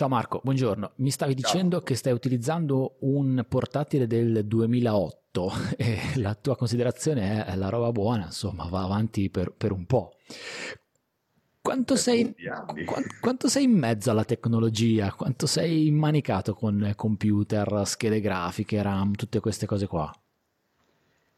Ciao Marco, buongiorno. Mi stavi Ciao. dicendo che stai utilizzando un portatile del 2008 e la tua considerazione è la roba buona, insomma, va avanti per, per un po'. Quanto sei, molti anni. qua- quanto sei in mezzo alla tecnologia? Quanto sei immanicato con computer, schede grafiche, RAM, tutte queste cose qua?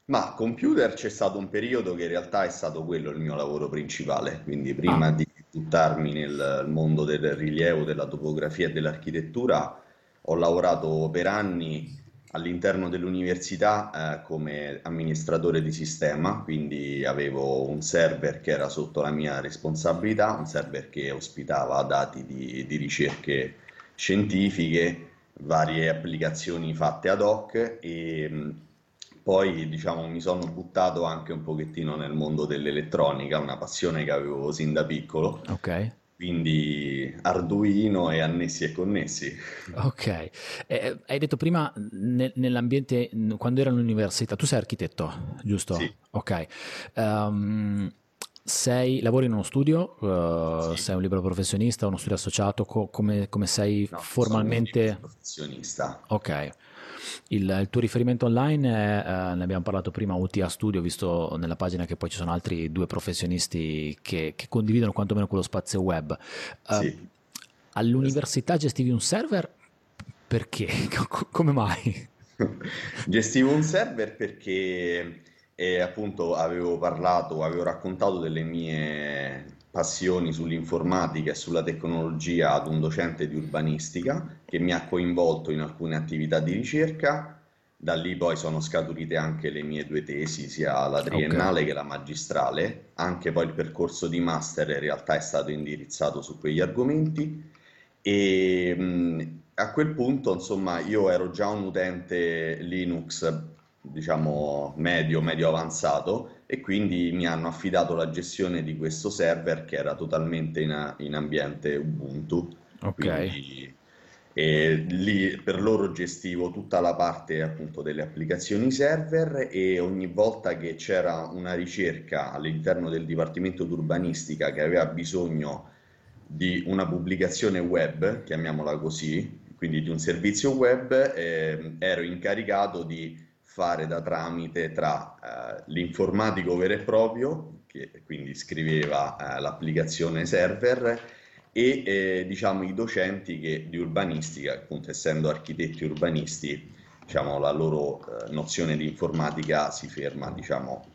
Ma computer c'è stato un periodo che in realtà è stato quello il mio lavoro principale, quindi prima Ah, di buttarmi nel mondo del rilievo, della topografia e dell'architettura, ho lavorato per anni all'interno dell'università eh, come amministratore di sistema, quindi avevo un server che era sotto la mia responsabilità, un server che ospitava dati di, di ricerche scientifiche, varie applicazioni fatte ad hoc e poi diciamo mi sono buttato anche un pochettino nel mondo dell'elettronica, una passione che avevo sin da piccolo, ok, quindi Arduino e annessi e connessi. ok. Eh, hai detto prima ne- nell'ambiente, quando ero all'università, tu sei architetto, giusto? Sì, Ok. Ehm, sei, lavori in uno studio, eh, sì. sei un libero professionista, uno studio associato, co- come, come sei No, sono un libero formalmente? professionista. Ok. Il, il tuo riferimento online è, eh, ne abbiamo parlato prima, UTA Studio, ho visto nella pagina che poi ci sono altri due professionisti che, che condividono quantomeno quello spazio web. Eh, Sì, all'università gestivi un server? Perché? Co- Come mai? Gestivo un server perché eh, appunto avevo parlato, avevo raccontato delle mie passioni sull'informatica e sulla tecnologia ad un docente di urbanistica che mi ha coinvolto in alcune attività di ricerca. Da lì poi sono scaturite anche le mie due tesi, sia la triennale che la magistrale. Anche poi il percorso di master in realtà è stato indirizzato su quegli argomenti. E mh, a quel punto, insomma, io ero già un utente Linux, diciamo medio, medio avanzato, e quindi mi hanno affidato la gestione di questo server che era totalmente in, in ambiente Ubuntu. ok, Quindi e lì per loro gestivo tutta la parte appunto delle applicazioni server e ogni volta che c'era una ricerca all'interno del Dipartimento d'Urbanistica che aveva bisogno di una pubblicazione web, chiamiamola così, quindi di un servizio web, ehm, ero incaricato di fare da tramite tra eh, l'informatico vero e proprio, che quindi scriveva eh, l'applicazione server, e eh, diciamo i docenti che- di urbanistica, appunto essendo architetti urbanisti, diciamo la loro eh, nozione di informatica si ferma, diciamo,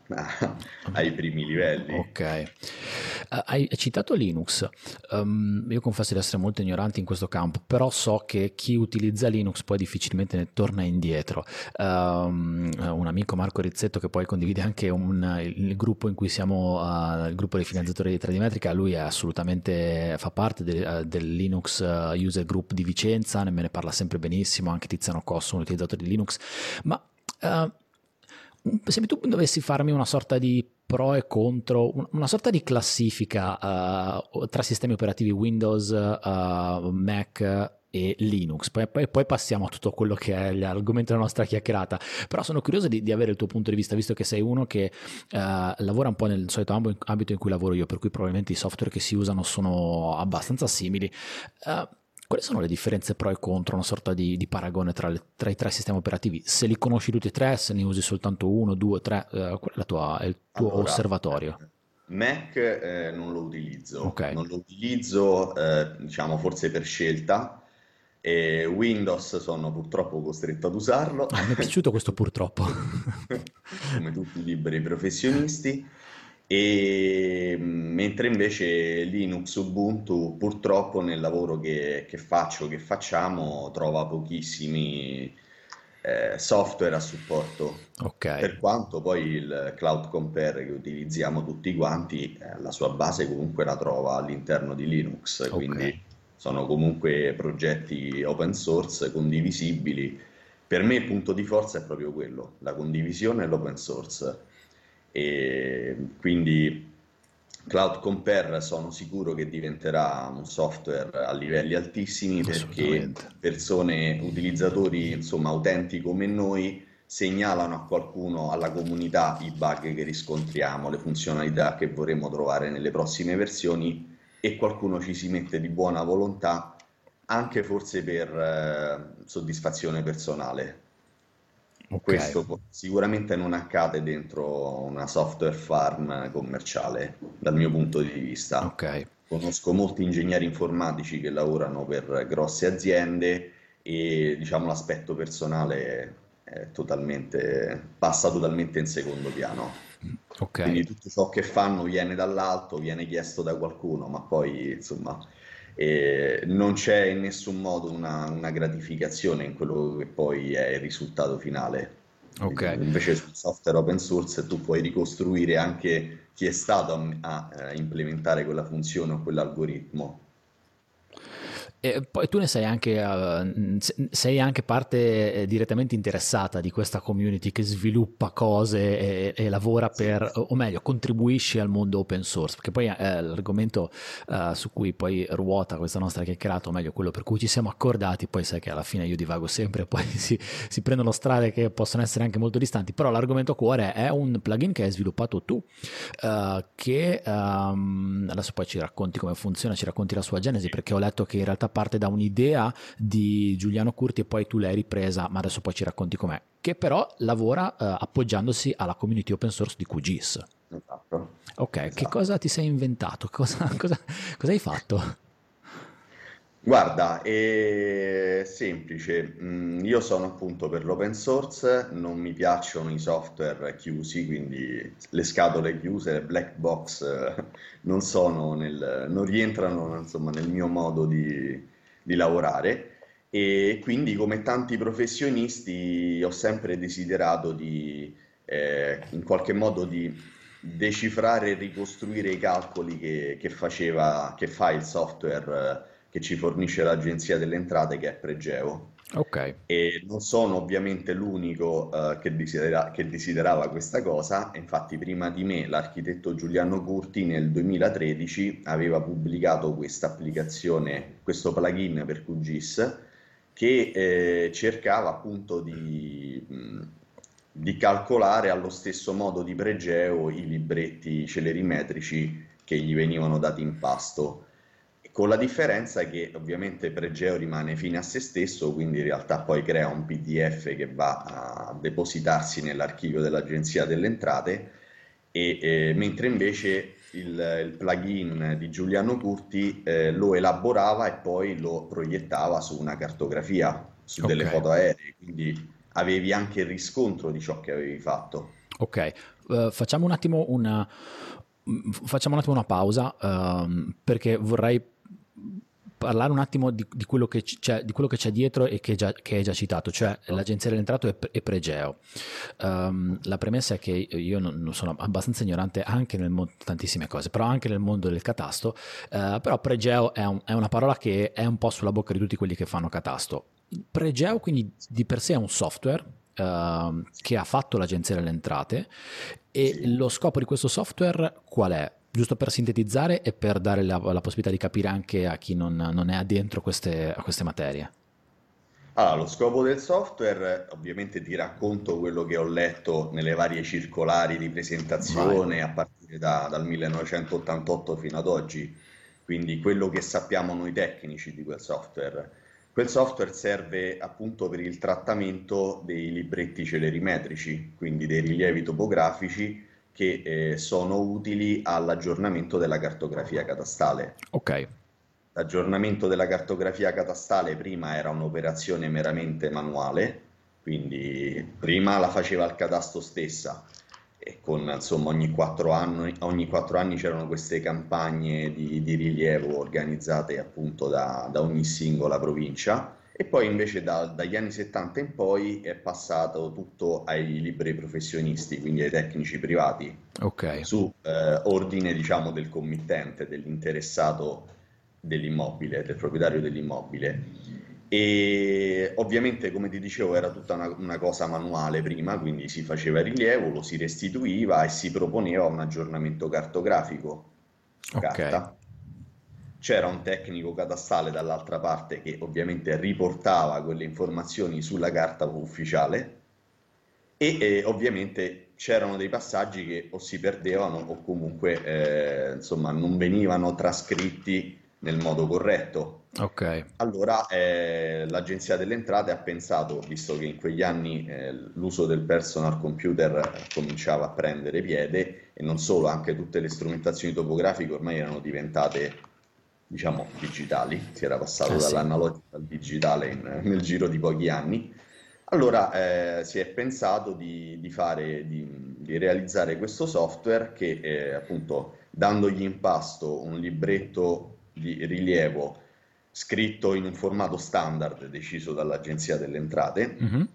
ai primi livelli. ok. Eh, hai citato Linux. Ehm, io confesso di essere molto ignorante in questo campo, però so che chi utilizza Linux poi difficilmente ne torna indietro. Ehm, un amico Marco Rizzetto che poi condivide anche un- il gruppo in cui siamo, eh, il gruppo dei finanziatori di Tradimetrica, lui è assolutamente, fa parte del, eh, del Linux eh, User Group di Vicenza, me ne parla sempre benissimo, anche Tiziano Cosso, un utilizzatore di Linux, ma un- se tu dovessi farmi una sorta di pro e contro, un- una sorta di classifica eh, tra sistemi operativi Windows, eh, Mac e Linux, poi, poi- poi passiamo a tutto quello che è l'argomento della nostra chiacchierata, però sono curioso di, di avere il tuo punto di vista, visto che sei uno che eh, lavora un po' nel solito ambito in cui lavoro io, per cui probabilmente i software che si usano sono abbastanza simili. Eh, quali sono le differenze pro e contro, una sorta di, di paragone tra, le- tra i tre sistemi operativi? Se li conosci tutti e tre, se ne usi soltanto uno, due, tre, eh, qual è, tua- è il tuo Allora, osservatorio? eh, Mac eh, non lo utilizzo, Ok, non lo utilizzo eh, diciamo forse per scelta e Windows sono purtroppo costretto ad usarlo Ah, mi è piaciuto questo purtroppo. come tutti i liberi professionisti e mh, mentre invece Linux Ubuntu purtroppo nel lavoro che, che faccio, che facciamo, trova pochissimi eh, software a supporto. Ok, Per quanto poi il Cloud Compare che utilizziamo tutti quanti, eh, la sua base comunque la trova all'interno di Linux, ok, quindi sono comunque progetti open source condivisibili. Per me il punto di forza è proprio quello, la condivisione e l'open source. E quindi Cloud Compare sono sicuro che diventerà un software a livelli altissimi perché persone, utilizzatori, insomma, utenti come noi segnalano a qualcuno, alla comunità, i bug che riscontriamo, le funzionalità che vorremmo trovare nelle prossime versioni e qualcuno ci si mette di buona volontà anche forse per eh, soddisfazione personale. Ok, Questo sicuramente non accade dentro una software farm commerciale, dal mio punto di vista. ok. Conosco molti ingegneri informatici che lavorano per grosse aziende e diciamo l'aspetto personale è totalmente, passa totalmente in secondo piano. Ok, Quindi tutto ciò che fanno viene dall'alto, viene chiesto da qualcuno, ma poi insomma eh, non c'è in nessun modo una, una gratificazione in quello che poi è il risultato finale. ok. Invece sul software open source tu puoi ricostruire anche chi è stato a, a, eh, implementare quella funzione o quell'algoritmo. E poi tu ne sei anche, uh, sei anche parte eh, direttamente interessata di questa community che sviluppa cose e, e lavora per, o meglio, contribuisci al mondo open source, perché poi è l'argomento uh, su cui poi ruota questa nostra chiacchierata, o meglio, quello per cui ci siamo accordati, poi sai che alla fine io divago sempre, poi si, si prendono strade che possono essere anche molto distanti, però l'argomento cuore è un plugin che hai sviluppato tu, uh, che um, adesso poi ci racconti come funziona, ci racconti la sua genesi, perché ho letto che in realtà parte da un'idea di Giuliano Curti e poi tu l'hai ripresa, ma adesso poi ci racconti com'è, che però lavora uh, appoggiandosi alla community open source di QGIS. esatto, Ok, che esatto. cosa ti sei inventato? Cosa, cosa, cosa hai fatto? Guarda, è semplice. Mm, Io sono appunto per l'open source, non mi piacciono i software chiusi, quindi le scatole chiuse, le black box, eh, non sono nel, non rientrano, insomma, nel mio modo di, di lavorare. E quindi, come tanti professionisti, ho sempre desiderato di, eh, in qualche modo, di decifrare e ricostruire i calcoli che, che faceva, che fa il software eh, che ci fornisce l'Agenzia delle Entrate, che è Pregeo. Ok, E non sono ovviamente l'unico eh, che desidera- che desiderava questa cosa, infatti prima di me l'architetto Giuliano Curti nel 2013 aveva pubblicato questa applicazione, questo plugin per QGIS che eh, cercava appunto di, mh, di calcolare allo stesso modo di pregeo i libretti celerimetrici che gli venivano dati in pasto. Con la differenza che ovviamente Pregeo rimane fine a se stesso, quindi in realtà poi crea un PDF che va a depositarsi nell'archivio dell'Agenzia delle Entrate, e, eh, mentre invece il, il plugin di Giuliano Curti eh, lo elaborava e poi lo proiettava su una cartografia, su ok, delle foto aeree, quindi avevi anche il riscontro di ciò che avevi fatto. ok. Eh, facciamo un attimo una, facciamo un attimo una pausa ehm, perché vorrei parlare un attimo di, di quello che c'è, di quello che c'è dietro e che, già, che hai già citato, cioè Certo. l'agenzia dell'entrato e, Pre- e Pregeo. Ehm, la premessa è che io non, non sono abbastanza ignorante anche nel mondo tantissime cose, però anche nel mondo del catasto, eh, però Pregeo è, un- è una parola che è un po' sulla bocca di tutti quelli che fanno catasto. Pregeo quindi di per sé è un software ehm, che ha fatto l'agenzia delle entrate e lo scopo di questo software qual è? Giusto per sintetizzare e per dare la, la possibilità di capire anche a chi non, non è addentro queste, a queste materie. Allora, lo scopo del software, ovviamente ti racconto quello che ho letto nelle varie circolari di Vai. presentazione a partire da- dal 1988 fino ad oggi, quindi quello che sappiamo noi tecnici di quel software. Quel software serve appunto per il trattamento dei libretti celerimetrici, quindi dei rilievi topografici che eh, sono utili all'aggiornamento della cartografia catastale. Ok, L'aggiornamento della cartografia catastale prima era un'operazione meramente manuale, quindi prima la faceva il catasto stessa. E con insomma ogni quattro anni, ogni quattro anni c'erano queste campagne di, di rilievo organizzate appunto da, da ogni singola provincia e poi invece da- dagli anni 70 in poi è passato tutto ai liberi professionisti, quindi ai tecnici privati ok, su eh, ordine, diciamo, del committente, dell'interessato dell'immobile, del proprietario dell'immobile. E ovviamente, come ti dicevo, era tutta una, una cosa manuale prima, quindi si faceva il rilievo, lo si restituiva e si proponeva un aggiornamento cartografico su ok, carta. C'era un tecnico catastale dall'altra parte che ovviamente riportava quelle informazioni sulla carta ufficiale e eh, ovviamente c'erano dei passaggi che o si perdevano o comunque eh, insomma non venivano trascritti nel modo corretto. Ok. Allora eh, l'Agenzia delle Entrate ha pensato, visto che in quegli anni eh, l'uso del personal computer cominciava a prendere piede e non solo, anche tutte le strumentazioni topografiche ormai erano diventate, diciamo, digitali, si era passato Eh sì. dall'analogico al digitale in- nel giro di pochi anni. Allora eh, si è pensato di, di fare, di, di realizzare questo software che eh, appunto dandogli in pasto un libretto di rilievo scritto in un formato standard deciso dall'Agenzia delle Entrate. Mhm.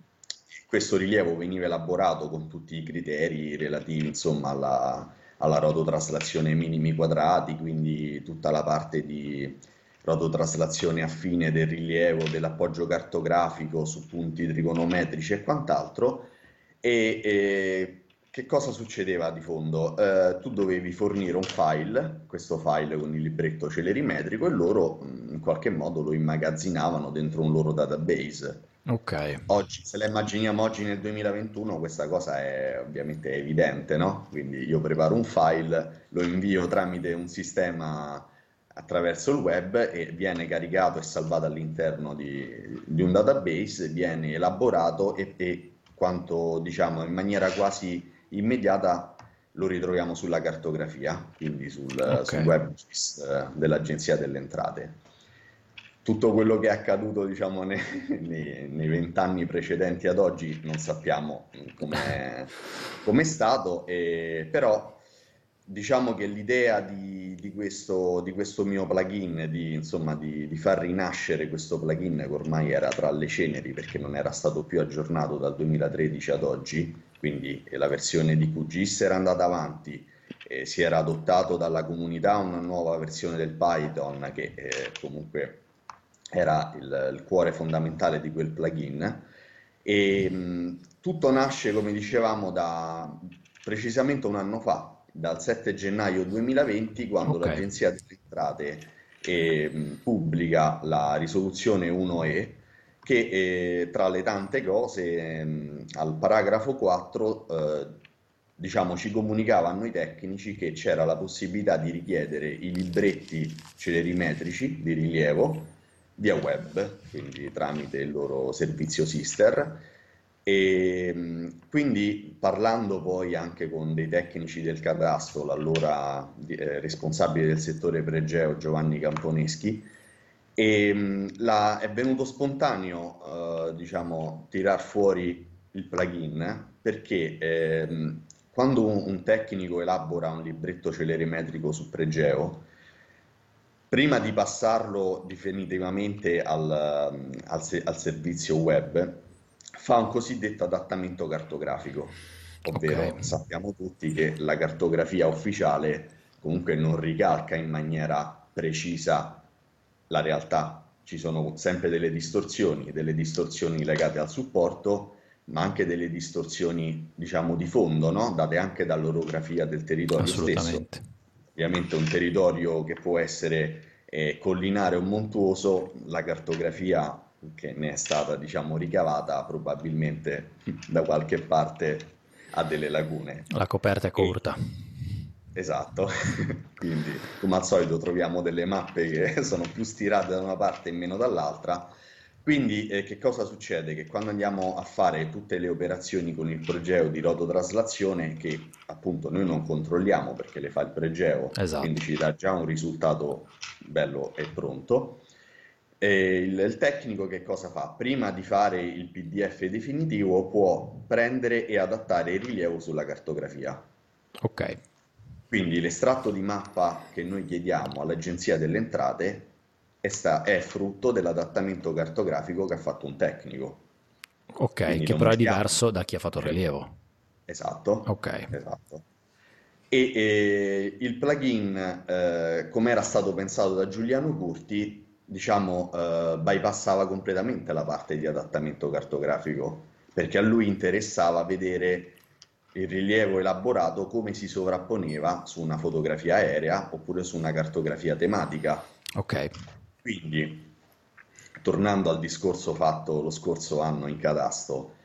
Questo rilievo veniva elaborato con tutti i criteri relativi, insomma, alla, alla rototraslazione minimi quadrati, quindi tutta la parte di rototraslazione affine del rilievo, dell'appoggio cartografico su punti trigonometrici e quant'altro. E, e che cosa succedeva di fondo? Eh, tu dovevi fornire un file, questo file con il libretto celerimetrico, e loro in qualche modo lo immagazzinavano dentro un loro database. Ok. Oggi, se la immaginiamo oggi nel 2021, questa cosa è ovviamente evidente, no? Quindi io preparo un file, lo invio tramite un sistema attraverso il web e viene caricato e salvato all'interno di, di un database, viene elaborato e, e quanto diciamo in maniera quasi immediata lo ritroviamo sulla cartografia, quindi sul, Ok. sul web eh, dell'Agenzia delle Entrate tutto quello che è accaduto, diciamo, ne- nei, vent'anni precedenti ad oggi non sappiamo come è stato, e- però diciamo che l'idea di, di questo, di questo mio plugin, di, insomma, di far rinascere questo plugin che ormai era tra le ceneri perché non era stato più aggiornato dal 2013 ad oggi, quindi la versione di QGIS era andata avanti, eh, si era adottato dalla comunità una nuova versione del Python che eh, comunque era il, il cuore fondamentale di quel plugin. E mh, tutto nasce, come dicevamo, da precisamente un anno fa, dal 7 gennaio 2020, quando Ok. l'Agenzia delle Entrate eh, mh, pubblica la risoluzione 1E, che eh, tra le tante cose, mh, al paragrafo 4, eh, diciamo, ci comunicava a noi tecnici che c'era la possibilità di richiedere i libretti celerimetrici di rilievo via web, quindi tramite il loro servizio sister. E quindi parlando poi anche con dei tecnici del cadastro, l'allora eh, responsabile del settore pregeo Giovanni Camponeschi, e la- è venuto spontaneo, eh, diciamo, tirar fuori il plugin perché ehm, quando un, un tecnico elabora un libretto celerimetrico su pregeo, prima di passarlo definitivamente al, al se- al servizio web, fa un cosiddetto adattamento cartografico, ovvero Ok. sappiamo tutti che la cartografia ufficiale comunque non ricalca in maniera precisa la realtà. Ci sono sempre delle distorsioni, delle distorsioni legate al supporto, ma anche delle distorsioni, diciamo, di fondo, no? Date anche dall'orografia del territorio stesso. Ovviamente un territorio che può essere eh, collinare o montuoso, la cartografia che ne è stata, diciamo, ricavata probabilmente da qualche parte ha delle lacune. La coperta è E- corta. Esatto, quindi come al solito troviamo delle mappe che sono più stirate da una parte e meno dall'altra. Quindi eh, che cosa succede? Che quando andiamo a fare tutte le operazioni con il pregeo di rototraslazione, che appunto noi non controlliamo perché le fa il pregeo, Esatto. quindi ci dà già un risultato bello e pronto, e il, il tecnico che cosa fa? Prima di fare il PDF definitivo può prendere e adattare il rilievo sulla cartografia. Ok. Quindi l'estratto di mappa che noi chiediamo all'Agenzia delle Entrate è, sta- è frutto dell'adattamento cartografico che ha fatto un tecnico. Ok, Quindi che però è diverso da chi ha fatto il rilievo. Esatto, Ok. esatto. E eh, il plugin, eh, come era stato pensato da Giuliano Curti, diciamo, eh, bypassava completamente la parte di adattamento cartografico, perché a lui interessava vedere il rilievo elaborato come si sovrapponeva su una fotografia aerea oppure su una cartografia tematica. Ok. Quindi, tornando al discorso fatto lo scorso anno in catasto,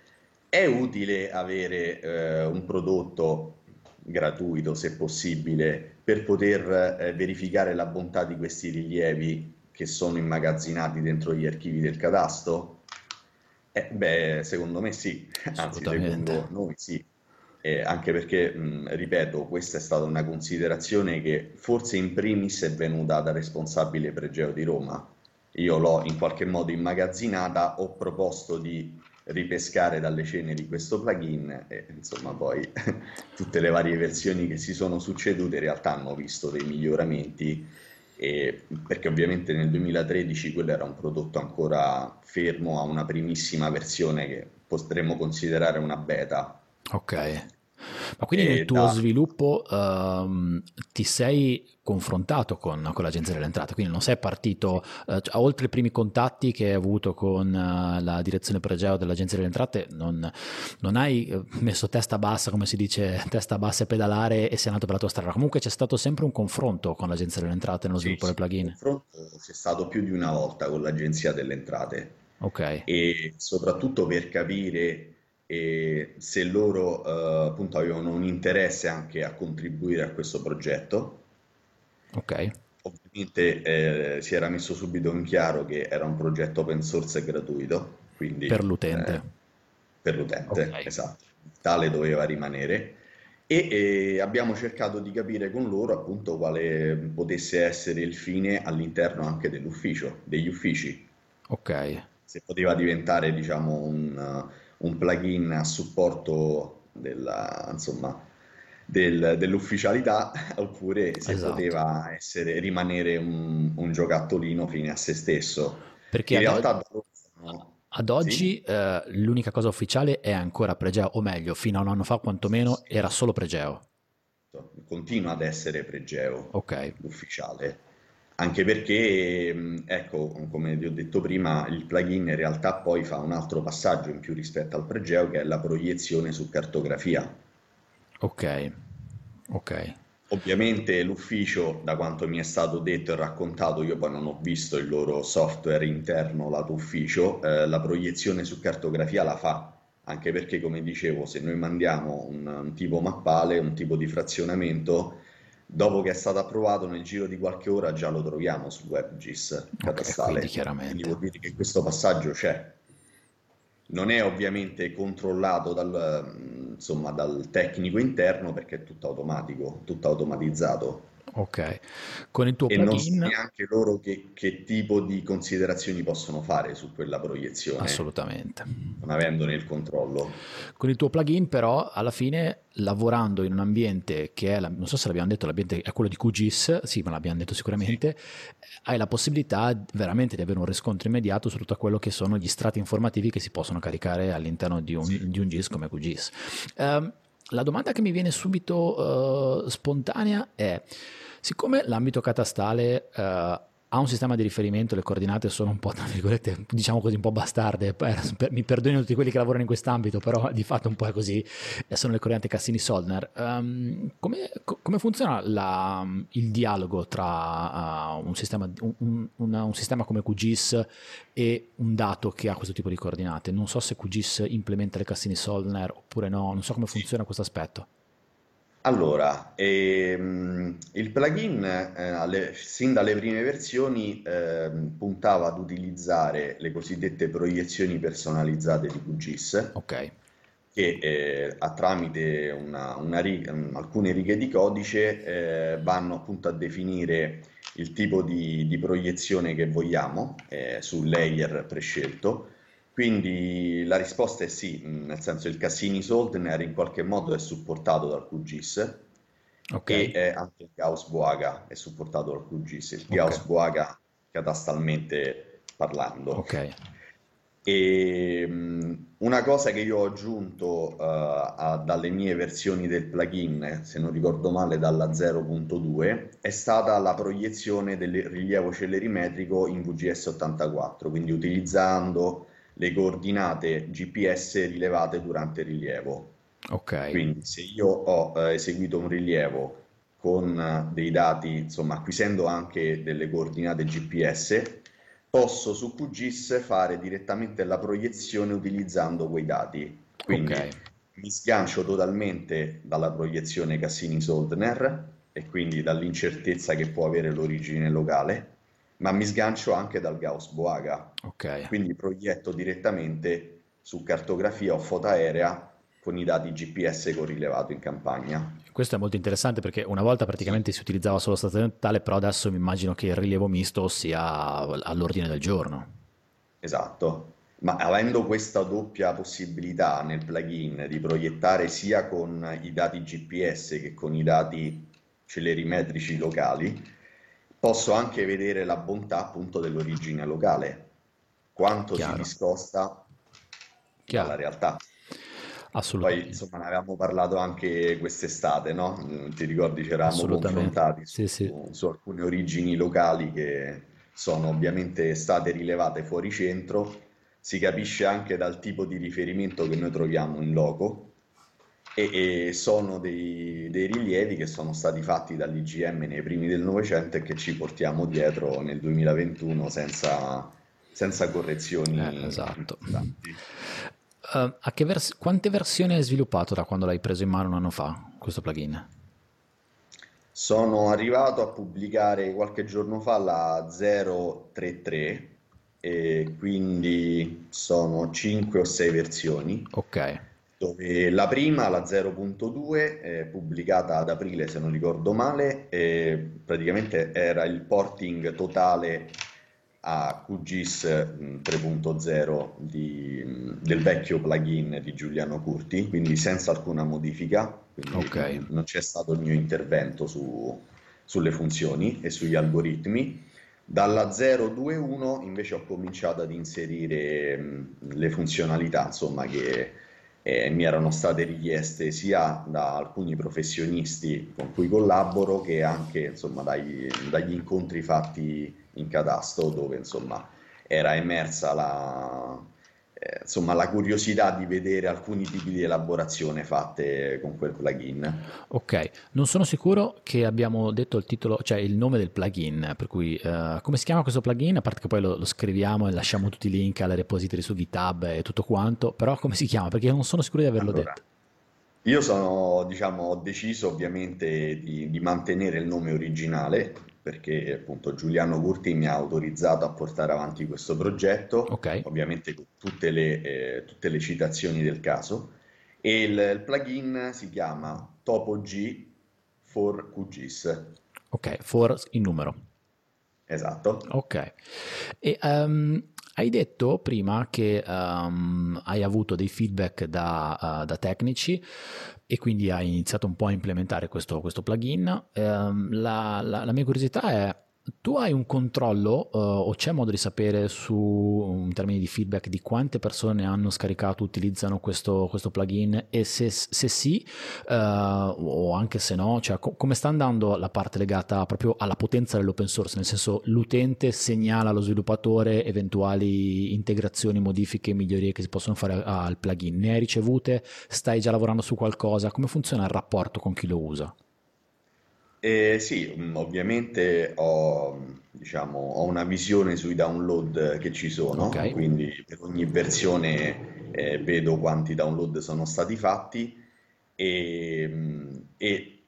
è utile avere eh, un prodotto gratuito, se possibile, per poter eh, verificare la bontà di questi rilievi che sono immagazzinati dentro gli archivi del catasto? Eh, beh, secondo me sì, anzi secondo noi sì, eh, anche perché, mh, ripeto, questa è stata una considerazione che forse in primis è venuta dal responsabile pregeo di Roma. Io l'ho in qualche modo immagazzinata, ho proposto di ripescare dalle ceneri questo plugin e insomma poi tutte le varie versioni che si sono succedute in realtà hanno visto dei miglioramenti e, perché ovviamente nel 2013 quello era un prodotto ancora fermo a una primissima versione che potremmo considerare una beta. Ok. Ma quindi nel tuo da... sviluppo um, ti sei confrontato con, con, l'Agenzia delle Entrate, quindi non sei partito, uh, cioè, oltre i primi contatti che hai avuto con uh, la direzione pregeo dell'Agenzia delle Entrate, non, non, hai eh, messo testa bassa, come si dice, testa bassa e pedalare e sei andato per la tua strada. Comunque c'è stato sempre un confronto con l'Agenzia delle Entrate nello sviluppo sì, del plugin. Confronto c'è stato più di una volta con l'Agenzia delle Entrate. Ok. E soprattutto per capire e se loro eh, appunto avevano un interesse anche a contribuire a questo progetto. Ok. Ovviamente eh, si era messo subito in chiaro che era un progetto open source e gratuito, quindi per l'utente. Eh, per l'utente, okay. esatto. Tale doveva rimanere. E, e, abbiamo cercato di capire con loro appunto quale potesse essere il fine all'interno anche dell'ufficio, degli uffici. Ok. Se poteva diventare, diciamo, un un plugin a supporto della, insomma, del, dell'ufficialità oppure se esatto. poteva essere, rimanere un, un, giocattolino fine a se stesso. Perché in realtà sono... ad oggi sì? eh, l'unica cosa ufficiale è ancora Pregeo, o meglio, fino a un anno fa quantomeno era solo Pregeo. Continua ad essere Pregeo okay. ufficiale anche perché, ecco, come vi ho detto prima, il plugin in realtà poi fa un altro passaggio in più rispetto al pregeo che è la proiezione su cartografia. Ok, ok. Ovviamente l'ufficio, da quanto mi è stato detto e raccontato, io poi non ho visto il loro software interno lato ufficio, eh, la proiezione su cartografia la fa, anche perché come dicevo, se noi mandiamo un, un tipo mappale, un tipo di frazionamento, dopo che è stato approvato nel giro di qualche ora già lo troviamo sul WebGIS catastale. Okay, quindi, quindi vuol dire che questo passaggio c'è. Non è ovviamente controllato dal, insomma, dal tecnico interno perché è tutto automatico, tutto automatizzato. Ok, con il tuo e plugin... non so neanche loro che, che, tipo di considerazioni possono fare su quella proiezione. Assolutamente. Non avendone il controllo. Con il tuo plugin però alla fine lavorando in un ambiente che è, la, non so se l'abbiamo detto, l'ambiente è quello di QGIS, sì ma l'abbiamo detto sicuramente, sì. hai la possibilità veramente di avere un riscontro immediato su tutto quello che sono gli strati informativi che si possono caricare all'interno di un, sì. di un GIS come QGIS. Um, la domanda che mi viene subito uh, spontanea è, siccome l'ambito catastale uh, ha un sistema di riferimento, le coordinate sono un po', tra virgolette, diciamo così, un po' bastarde, per, per, mi perdonino tutti quelli che lavorano in quest'ambito, però di fatto un po' è così, sono le coordinate Cassini-Solner. Um, come, come, funziona la, il dialogo tra uh, un, sistema, un, una, un, sistema, come QGIS e un dato che ha questo tipo di coordinate? Non so se QGIS implementa le Cassini-Solner oppure no, non so come funziona questo aspetto. Allora, ehm, il plugin eh, alle- sin dalle prime versioni ehm, puntava ad utilizzare le cosiddette proiezioni personalizzate di QGIS Ok, che eh, a tramite una, una riga- alcune righe di codice eh, vanno appunto a definire il tipo di, di proiezione che vogliamo eh, sul layer prescelto quindi la risposta è sì, nel senso il Cassini Soldner in qualche modo è supportato dal QGIS okay. e anche il Gauss Boaga è supportato dal QGIS, il Gauss okay. Boaga catastalmente parlando. Ok. E una cosa che io ho aggiunto uh, a, dalle mie versioni del plugin, se non ricordo male dalla 0.2, è stata la proiezione del rilievo celerimetrico in VGS 84, quindi utilizzando le coordinate GPS rilevate durante il rilievo. Ok. Quindi se io ho eh, eseguito un rilievo con eh, dei dati, insomma, acquisendo anche delle coordinate GPS, posso su QGIS fare direttamente la proiezione utilizzando quei dati. Quindi okay. mi sgancio totalmente dalla proiezione Cassini-Soldner e quindi dall'incertezza che può avere l'origine locale ma mi sgancio anche dal Gauss Boaga. Ok. Quindi proietto direttamente su cartografia o foto aerea con i dati GPS che ho rilevato in campagna. Questo è molto interessante perché una volta praticamente si utilizzava solo stazionale, però adesso mi immagino che il rilievo misto sia all'ordine del giorno. Esatto, ma avendo questa doppia possibilità nel plugin di proiettare sia con i dati GPS che con i dati celerimetrici locali, posso anche vedere la bontà appunto dell'origine locale, quanto Chiaro. si discosta Chiaro. dalla realtà. Assolutamente. Poi insomma ne avevamo parlato anche quest'estate, no? Ti ricordi ci eravamo confrontati su, sì, sì. su alcune origini locali che sono ovviamente state rilevate fuori centro, si capisce anche dal tipo di riferimento che noi troviamo in loco e, e sono dei, dei, rilievi che sono stati fatti dall'IGM nei primi del Novecento e che ci portiamo dietro nel 2021 senza, senza correzioni. Eh, esatto. Uh, vers- quante versioni hai sviluppato da quando l'hai preso in mano un anno fa, questo plugin? Sono arrivato a pubblicare qualche giorno fa la 033 e quindi sono 5 o 6 versioni. Ok. Dove la prima, la 0.2, è pubblicata ad aprile se non ricordo male, praticamente era il porting totale a QGIS 3.0 di, del vecchio plugin di Giuliano Curti, quindi senza alcuna modifica, okay. non c'è stato il mio intervento su, sulle funzioni e sugli algoritmi. Dalla 0.2.1 invece ho cominciato ad inserire mh, le funzionalità insomma, che eh, mi erano state richieste sia da alcuni professionisti con cui collaboro che anche insomma, dai, dagli incontri fatti in catasto dove insomma era emersa la, eh, insomma, la curiosità di vedere alcuni tipi di elaborazione fatte con quel plugin. Ok, non sono sicuro che abbiamo detto il titolo, cioè il nome del plugin, per cui eh, come si chiama questo plugin? A parte che poi lo, lo, scriviamo e lasciamo tutti i link alle repository su GitHub e tutto quanto, però come si chiama? Perché non sono sicuro di averlo allora, detto. Io sono, diciamo, ho deciso ovviamente di, di mantenere il nome originale perché appunto Giuliano Curti mi ha autorizzato a portare avanti questo progetto, okay. ovviamente con tutte le, eh, tutte le, citazioni del caso, e il, il, plugin si chiama Topo G for QGIS. Ok, for in numero. Esatto. Ok. E, um, hai detto prima che um, hai avuto dei feedback da, uh, da, tecnici e quindi hai iniziato un po' a implementare questo, questo plugin. Um, la, la, la mia curiosità è tu hai un controllo uh, o c'è modo di sapere su in termini di feedback di quante persone hanno scaricato, utilizzano questo, questo plugin? E se, se sì uh, o anche se no, cioè co- come sta andando la parte legata proprio alla potenza dell'open source, nel senso l'utente segnala allo sviluppatore eventuali integrazioni, modifiche, migliorie che si possono fare al plugin, ne hai ricevute, stai già lavorando su qualcosa, come funziona il rapporto con chi lo usa? Eh, sì, mm, ovviamente ho, diciamo, ho una visione sui download che ci sono, Ok. quindi per ogni versione eh, vedo quanti download sono stati fatti e, mm, e,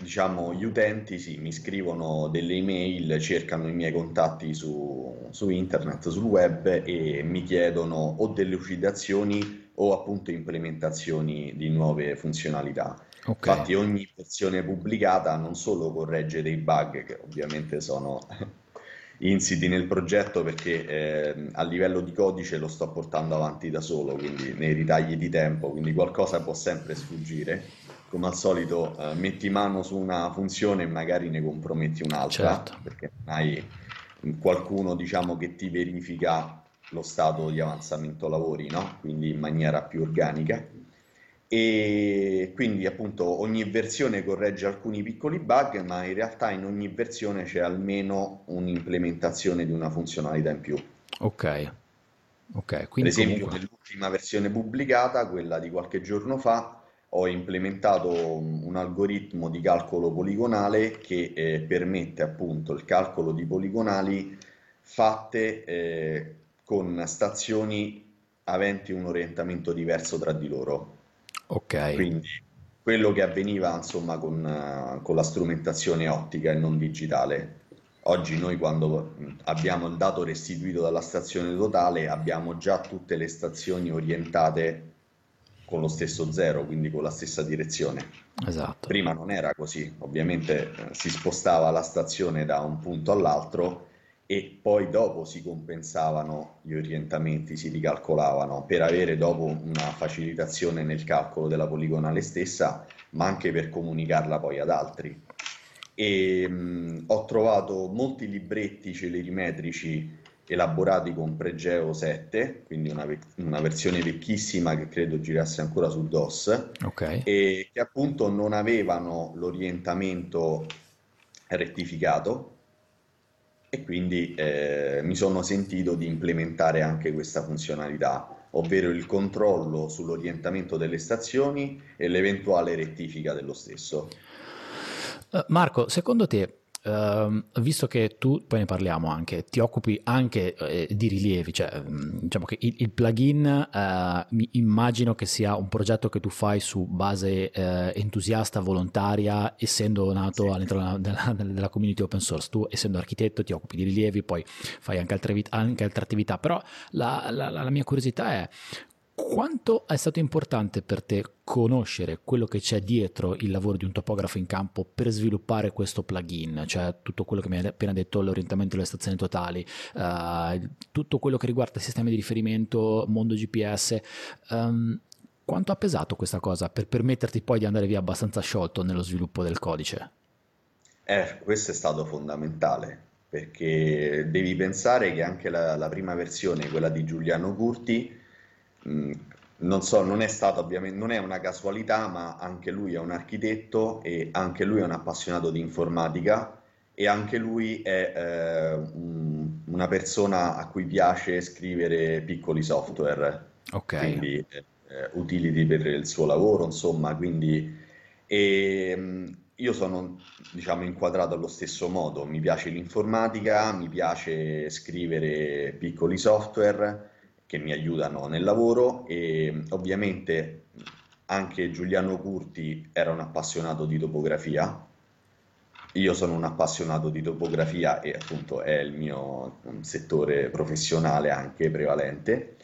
diciamo, gli utenti sì, mi scrivono delle email, cercano i miei contatti su, su internet, sul web e mi chiedono o delle lucidazioni o appunto implementazioni di nuove funzionalità. Okay. Infatti ogni versione pubblicata non solo corregge dei bug che ovviamente sono insiti nel progetto perché eh, a livello di codice lo sto portando avanti da solo, quindi nei ritagli di tempo, quindi qualcosa può sempre sfuggire. Come al solito eh, metti mano su una funzione e magari ne comprometti un'altra, certo. perché hai qualcuno diciamo, che ti verifica lo stato di avanzamento lavori, no? quindi in maniera più organica e quindi appunto ogni versione corregge alcuni piccoli bug, ma in realtà in ogni versione c'è almeno un'implementazione di una funzionalità in più. Ok, ok. Per esempio, comunque... nell'ultima versione pubblicata, quella di qualche giorno fa, ho implementato un algoritmo di calcolo poligonale che eh, permette appunto il calcolo di poligonali fatte eh, con stazioni aventi un orientamento diverso tra di loro. Ok. Quindi quello che avveniva insomma con, uh, con la strumentazione ottica e non digitale. Oggi noi quando abbiamo il dato restituito dalla stazione totale abbiamo già tutte le stazioni orientate con lo stesso zero, quindi con la stessa direzione. Esatto. Prima non era così, ovviamente eh, si spostava la stazione da un punto all'altro e poi dopo si compensavano gli orientamenti, si ricalcolavano per avere dopo una facilitazione nel calcolo della poligonale stessa, ma anche per comunicarla poi ad altri e mh, ho trovato molti libretti celerimetrici elaborati con Pregeo 7, quindi una, una, versione vecchissima che credo girasse ancora su DOS, okay. e che appunto non avevano l'orientamento rettificato e quindi eh, mi sono sentito di implementare anche questa funzionalità, ovvero il controllo sull'orientamento delle stazioni e l'eventuale rettifica dello stesso. Uh, Marco, secondo te, uh, visto che tu, poi ne parliamo anche, ti occupi anche uh, di rilievi, cioè um, diciamo che il, il plugin eh, mi immagino che sia un progetto che tu fai su base eh, entusiasta, volontaria, essendo nato sì. all'interno della, della, della, community open source. Tu, essendo architetto, ti occupi di rilievi, poi fai anche altre, anche altre attività, però la, la, la mia curiosità è quanto è stato importante per te conoscere quello che c'è dietro il lavoro di un topografo in campo per sviluppare questo plugin, cioè tutto quello che mi hai appena detto, l'orientamento delle stazioni totali, uh, tutto quello che riguarda sistemi di riferimento, mondo GPS. Um, ehm, quanto ha pesato questa cosa per permetterti poi di andare via abbastanza sciolto nello sviluppo del codice? Eh, questo è stato fondamentale perché devi pensare che anche la, la prima versione, quella di Giuliano Curti, Mm, non so, non è stato ovviamente, non è una casualità, ma anche lui è un architetto e anche lui è un appassionato di informatica e anche lui è eh, un, una persona a cui piace scrivere piccoli software, Ok. quindi eh, utility per il suo lavoro, insomma, quindi e, mm, io sono, diciamo, inquadrato allo stesso modo, mi piace l'informatica, mi piace scrivere piccoli software che mi aiutano nel lavoro e ovviamente anche Giuliano Curti era un appassionato di topografia. Io sono un appassionato di topografia e appunto è il mio settore professionale anche prevalente.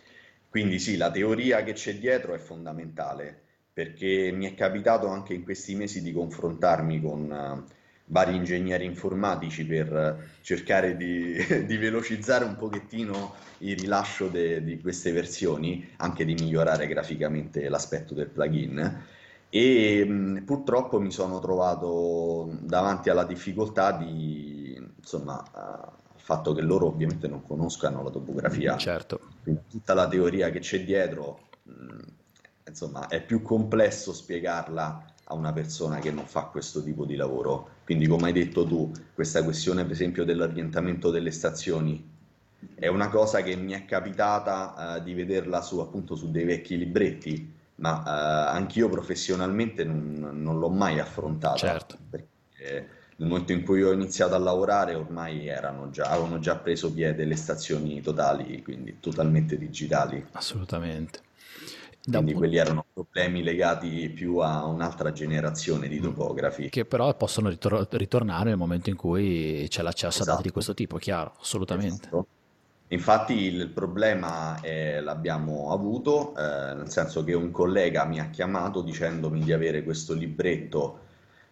Quindi sì, la teoria che c'è dietro è fondamentale perché mi è capitato anche in questi mesi di confrontarmi con vari ingegneri informatici per cercare di, di velocizzare un pochettino il rilascio de, di queste versioni, anche di migliorare graficamente l'aspetto del plugin. E mh, purtroppo mi sono trovato davanti alla difficoltà di, insomma, uh, fatto che loro ovviamente non conoscano la topografia. Certo. Quindi tutta la teoria che c'è dietro, mh, insomma, è più complesso spiegarla a una persona che non fa questo tipo di lavoro. Quindi, come hai detto tu, questa questione, per esempio, dell'orientamento delle stazioni è una cosa che mi è capitata uh, di vederla su, appunto, su dei vecchi libretti, ma uh, anch'io professionalmente non, non, l'ho mai affrontata. Certo. Perché nel momento in cui ho iniziato a lavorare ormai erano già, avevano già preso piede le stazioni totali, quindi totalmente digitali. Assolutamente. Quindi da... quelli erano problemi legati più a un'altra generazione di mm. topografi. Che però possono ritor- ritornare nel momento in cui c'è l'accesso esatto. a dati di esatto. questo tipo, chiaro, assolutamente. Esatto. Infatti il problema eh, l'abbiamo avuto, eh, nel senso che un collega mi ha chiamato dicendomi di avere questo libretto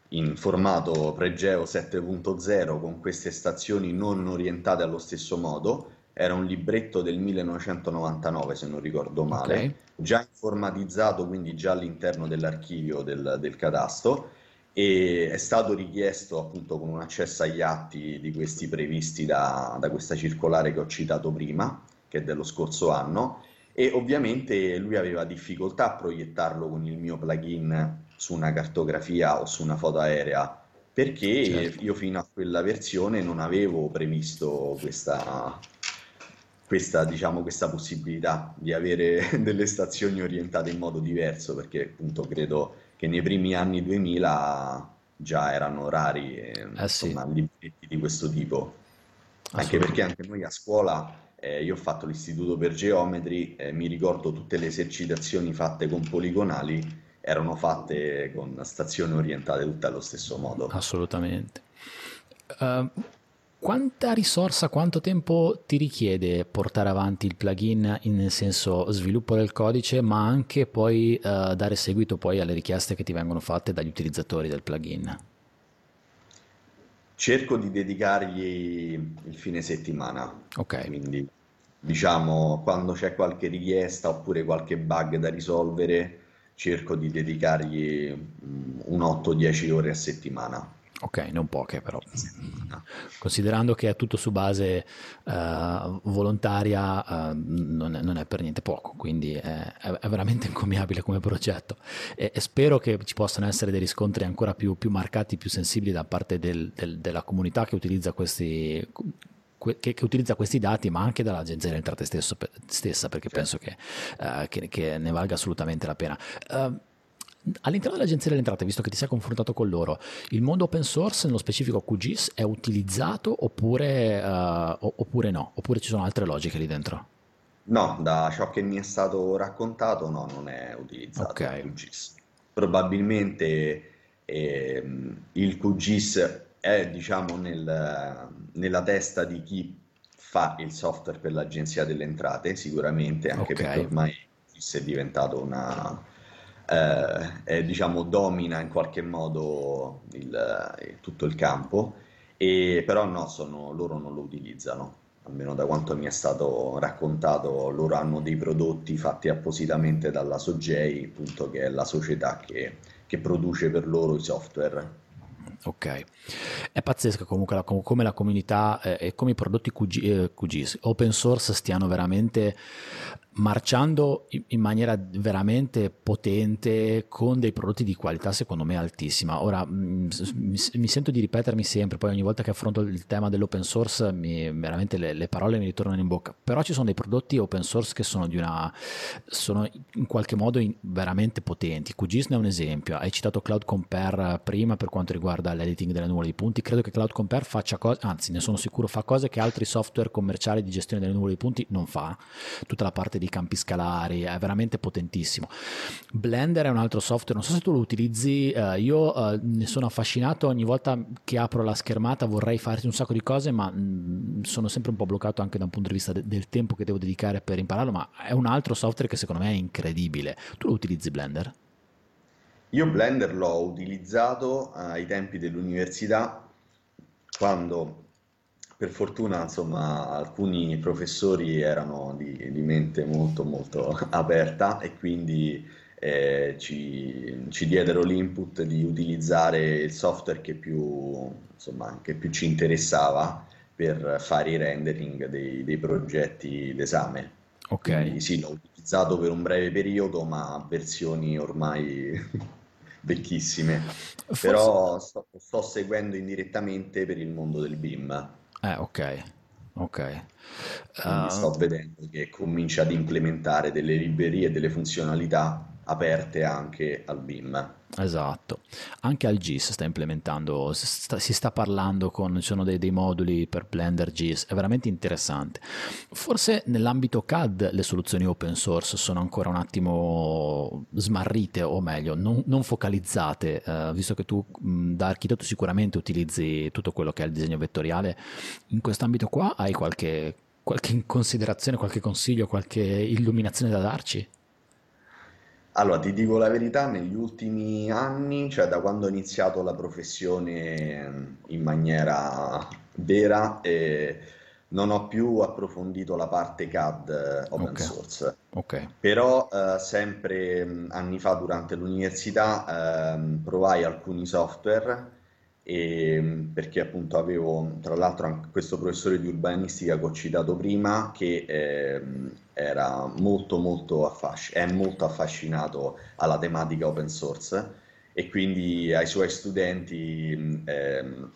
in formato Pregeo 7.0 con queste stazioni non orientate allo stesso modo era un libretto del 1999 se non ricordo male, okay. già informatizzato quindi già all'interno dell'archivio del, del catasto e è stato richiesto appunto con un accesso agli atti di questi previsti da, da questa circolare che ho citato prima, che è dello scorso anno, e ovviamente lui aveva difficoltà a proiettarlo con il mio plugin su una cartografia o su una foto aerea perché certo. io fino a quella versione non avevo previsto questa, questa, diciamo, questa possibilità di avere delle stazioni orientate in modo diverso, perché appunto credo che nei primi anni 2000 già erano rari eh, eh insomma, sì. libretti di questo tipo. Anche perché anche noi a scuola, eh, io ho fatto l'istituto per geometri, eh, mi ricordo tutte le esercitazioni fatte con poligonali erano fatte con stazioni orientate tutte allo stesso modo. Assolutamente. Uh, quanta risorsa, quanto tempo ti richiede portare avanti il plugin in senso sviluppo del codice, ma anche poi uh, dare seguito poi alle richieste che ti vengono fatte dagli utilizzatori del plugin? Cerco di dedicargli il fine settimana. Ok. Quindi diciamo quando c'è qualche richiesta oppure qualche bug da risolvere, cerco di dedicargli mm, un 8-10 ore a settimana. Ok, non poche però. Considerando che è tutto su base uh, volontaria, uh, non, è, non, è, per niente poco, quindi è, è veramente encomiabile come progetto e, e, spero che ci possano essere dei riscontri ancora più, più marcati, più sensibili da parte del, del, della comunità che utilizza questi che, che, utilizza questi dati, ma anche dall'agenzia delle entrate stesso, stessa, perché certo. penso che, uh, che, che, ne valga assolutamente la pena. Uh, All'interno dell'agenzia delle entrate, visto che ti sei confrontato con loro, il mondo open source, nello specifico QGIS, è utilizzato oppure, uh, oppure no? Oppure ci sono altre logiche lì dentro? No, da ciò che mi è stato raccontato, no, non è utilizzato okay. QGIS. Probabilmente eh, il QGIS è, diciamo, nel, nella testa di chi fa il software per l'agenzia delle entrate, sicuramente, anche okay. perché ormai QGIS è diventato una eh, è, diciamo, domina in qualche modo il, eh, tutto il campo, e, però no, sono, loro non lo utilizzano, almeno da quanto mi è stato raccontato, loro hanno dei prodotti fatti appositamente dalla Sogei, appunto, che è la società che, che produce per loro i software. Ok, è pazzesco comunque la, come la comunità eh, e come i prodotti QG, eh, QGIS open source stiano veramente marciando in maniera veramente potente con dei prodotti di qualità secondo me altissima. Ora mm, mi, sento di ripetermi sempre, poi ogni volta che affronto il tema dell'open source mi, veramente le, le, parole mi ritornano in bocca, però ci sono dei prodotti open source che sono di una sono in qualche modo in, veramente potenti. QGIS ne è un esempio. Hai citato Cloud Compare prima per quanto riguarda l'editing delle nuvole di punti. Credo che Cloud Compare faccia cose, anzi ne sono sicuro, fa cose che altri software commerciali di gestione delle nuvole di punti non fa. Tutta la parte di campi scalari, è veramente potentissimo. Blender è un altro software, non so se tu lo utilizzi, eh, io eh, ne sono affascinato ogni volta che apro la schermata, vorrei farti un sacco di cose, ma mm, sono sempre un po' bloccato anche da un punto di vista de- del tempo che devo dedicare per impararlo, ma è un altro software che secondo me è incredibile. Tu lo utilizzi Blender? Io Blender l'ho utilizzato ai tempi dell'università quando per fortuna, insomma, alcuni professori erano di, di mente molto, molto aperta e quindi eh, ci, ci, diedero l'input di utilizzare il software che più, insomma, che più ci interessava per fare i rendering dei, dei progetti d'esame. Ok. Quindi, sì, l'ho utilizzato per un breve periodo, ma versioni ormai vecchissime. Forse... Però sto, sto seguendo indirettamente per il mondo del BIM. Eh, ok, ok. Quindi sto Uh, vedendo che comincia ad implementare delle librerie e delle funzionalità aperte anche al BIM. Esatto, anche al GIS sta implementando, si sta, si sta parlando con, ci sono dei, dei, moduli per Blender GIS, è veramente interessante. Forse nell'ambito CAD le soluzioni open source sono ancora un attimo smarrite, o meglio, non, non focalizzate, eh, visto che tu mh, da architetto sicuramente utilizzi tutto quello che è il disegno vettoriale. In quest'ambito qua hai qualche, qualche considerazione, qualche consiglio, qualche illuminazione da darci? Allora, ti dico la verità, negli ultimi anni, cioè da quando ho iniziato la professione in maniera vera, eh, non ho più approfondito la parte CAD open Ok, source. ok, Però eh, sempre mh, anni fa durante l'università ehm, provai alcuni software e, perché appunto avevo tra l'altro anche questo professore di urbanistica che ho citato prima che ehm, era molto molto affasc- è molto affascinato alla tematica open source e quindi ai suoi studenti ehm,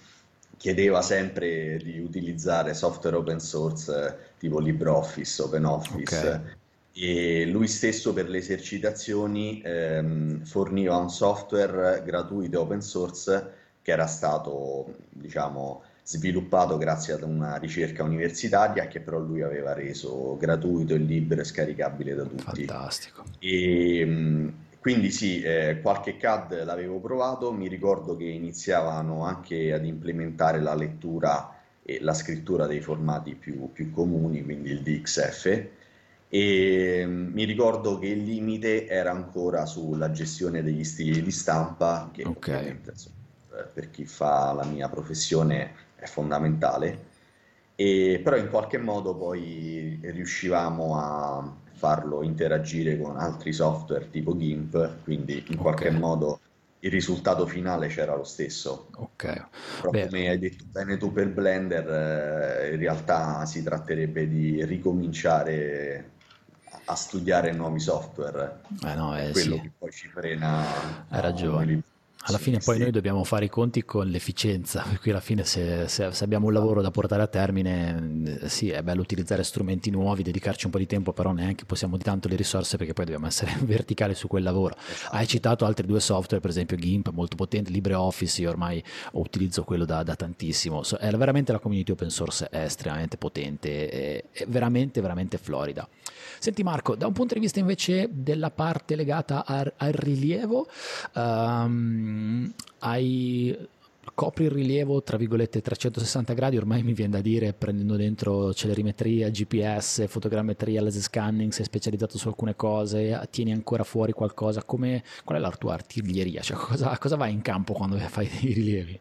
chiedeva sempre di utilizzare software open source tipo LibreOffice, OpenOffice. Ok, e lui stesso per le esercitazioni ehm, forniva un software gratuito open source che era stato, diciamo, sviluppato grazie ad una ricerca universitaria che però lui aveva reso gratuito e libero e scaricabile da tutti. fantastico. E, mh, quindi sì, eh, qualche CAD l'avevo provato, mi ricordo che iniziavano anche ad implementare la lettura e la scrittura dei formati più, più comuni, quindi il DXF. E mm, mi ricordo che il limite era ancora sulla gestione degli stili di stampa, che okay. per chi fa la mia professione è fondamentale. E, però in qualche modo poi riuscivamo a farlo interagire con altri software tipo GIMP, quindi in qualche okay. modo il risultato finale c'era lo stesso. Ok. Però come hai detto bene tu per Blender, eh, in realtà si tratterebbe di ricominciare a studiare nuovi software. Eh no, è quello sì. che poi ci frena. Hai ragione. Alla fine poi noi dobbiamo fare i conti con l'efficienza, per cui alla fine se, se, se, abbiamo un lavoro da portare a termine, eh, sì, è bello utilizzare strumenti nuovi, dedicarci un po' di tempo, però neanche possiamo di tanto le risorse perché poi dobbiamo essere verticali su quel lavoro. Esatto. Hai citato altri due software, per esempio GIMP, molto potente, LibreOffice, io ormai utilizzo quello da, da tantissimo. So, è veramente la community open source è estremamente potente, è, è veramente, veramente florida. Senti Marco, da un punto di vista invece della parte legata al, al rilievo, um, hai copri il rilievo tra virgolette 360 gradi ormai mi viene da dire prendendo dentro celerimetria, GPS, fotogrammetria, laser scanning sei specializzato su alcune cose tieni ancora fuori qualcosa come, qual è la tua artiglieria cioè cosa, cosa vai in campo quando fai i rilievi?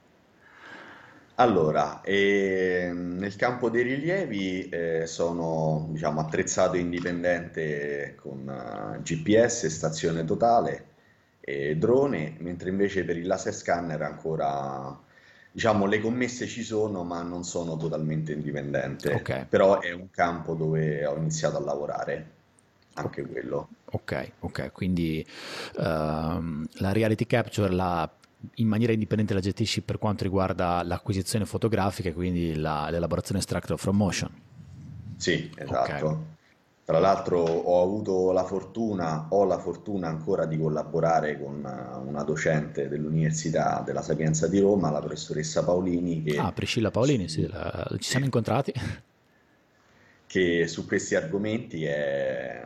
Allora, eh, nel campo dei rilievi eh, sono diciamo, attrezzato indipendente con uh, eh, GPS, stazione totale e drone, mentre invece per il laser scanner ancora diciamo le commesse ci sono, ma non sono totalmente indipendente. Okay. Però è un campo dove ho iniziato a lavorare, anche quello. Ok, ok, quindi uh, la reality capture la in maniera indipendente la gestisci per quanto riguarda l'acquisizione fotografica e quindi la, l'elaborazione extractor from motion. Sì, esatto. Okay. Tra l'altro ho avuto la fortuna, ho la fortuna ancora di collaborare con una docente dell'Università della Sapienza di Roma, la professoressa Paolini. Che ah, Priscilla Paolini, sì, la, ci siamo incontrati. Che su questi argomenti è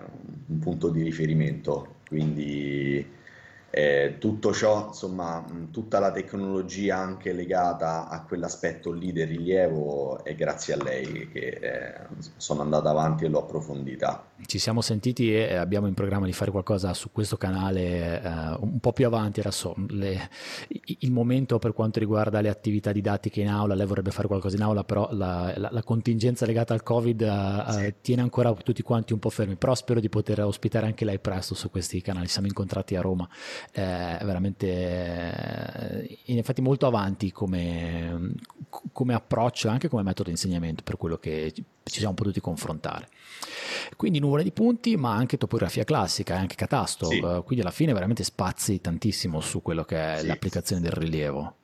un punto di riferimento, quindi eh, tutto ciò, insomma, tutta la tecnologia anche legata a quell'aspetto lì del rilievo è grazie a lei che eh, sono andato avanti e l'ho approfondita. Ci siamo sentiti e abbiamo in programma di fare qualcosa su questo canale eh, un po' più avanti. Adesso le, il momento per quanto riguarda le attività didattiche in aula, lei vorrebbe fare qualcosa in aula, però la, la, la contingenza legata al Covid eh, sì. Eh, tiene ancora tutti quanti un po' fermi. Però spero di poter ospitare anche lei presto su questi canali. Siamo incontrati a Roma è veramente eh, in effetti molto avanti come, come approccio e anche come metodo di insegnamento per quello che ci siamo potuti confrontare. Quindi nuvole di punti, ma anche topografia classica e anche catasto, sì. uh, quindi alla fine veramente spazi tantissimo su quello che è sì. l'applicazione del rilievo.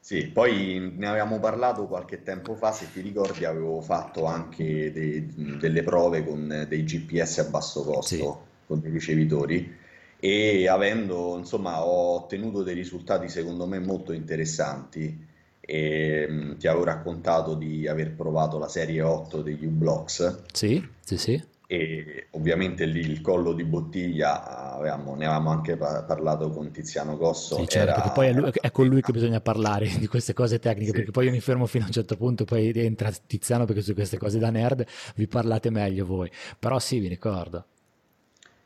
Sì, poi ne avevamo parlato qualche tempo fa, se ti ricordi avevo fatto anche dei, delle prove con dei GPS a basso costo, sì. con dei ricevitori e avendo, insomma, ho ottenuto dei risultati secondo me molto interessanti. E, mh, mm, ti avevo raccontato di aver provato la serie 8 degli U-Blocks. Sì, sì, sì. E ovviamente lì il collo di bottiglia, avevamo, ne avevamo anche pa- parlato con Tiziano Cosso. Sì, certo, era... perché poi è, lui, è, con lui che bisogna parlare di queste cose tecniche, sì. perché poi io mi fermo fino a un certo punto, poi entra Tiziano perché su queste cose da nerd vi parlate meglio voi. Però sì, vi ricordo.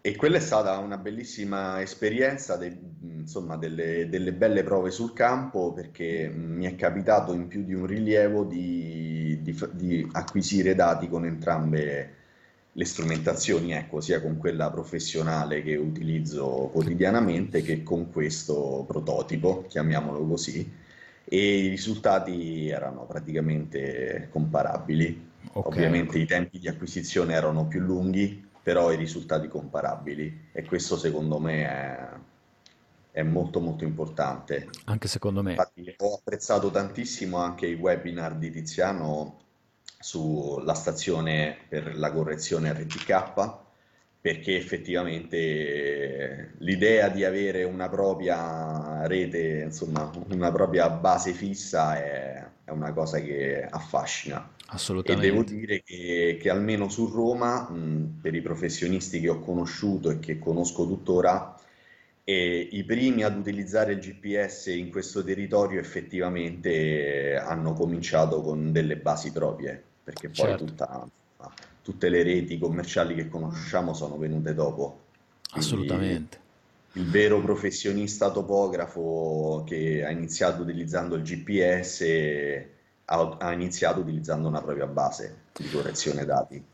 E quella è stata una bellissima esperienza, de, insomma, delle, delle, belle prove sul campo, perché mi è capitato in più di un rilievo di, di, di acquisire dati con entrambe le strumentazioni, ecco, sia con quella professionale che utilizzo quotidianamente che con questo prototipo, chiamiamolo così, e i risultati erano praticamente comparabili. Okay. Ovviamente i tempi di acquisizione erano più lunghi, però i risultati comparabili e questo secondo me è, è molto molto importante. Anche secondo me. Infatti ho apprezzato tantissimo anche i webinar di Tiziano sulla stazione per la correzione RTK perché effettivamente l'idea di avere una propria rete, insomma, una propria base fissa è, è una cosa che affascina. Assolutamente. E devo dire che, che almeno su Roma, mh, per i professionisti che ho conosciuto e che conosco tuttora, e i primi ad utilizzare il GPS in questo territorio effettivamente hanno cominciato con delle basi proprie, perché poi Certo, tutta- tutte le reti commerciali che conosciamo sono venute dopo. Quindi assolutamente. il vero professionista topografo che ha iniziato utilizzando il GPS ha, ha iniziato utilizzando una propria base di correzione dati.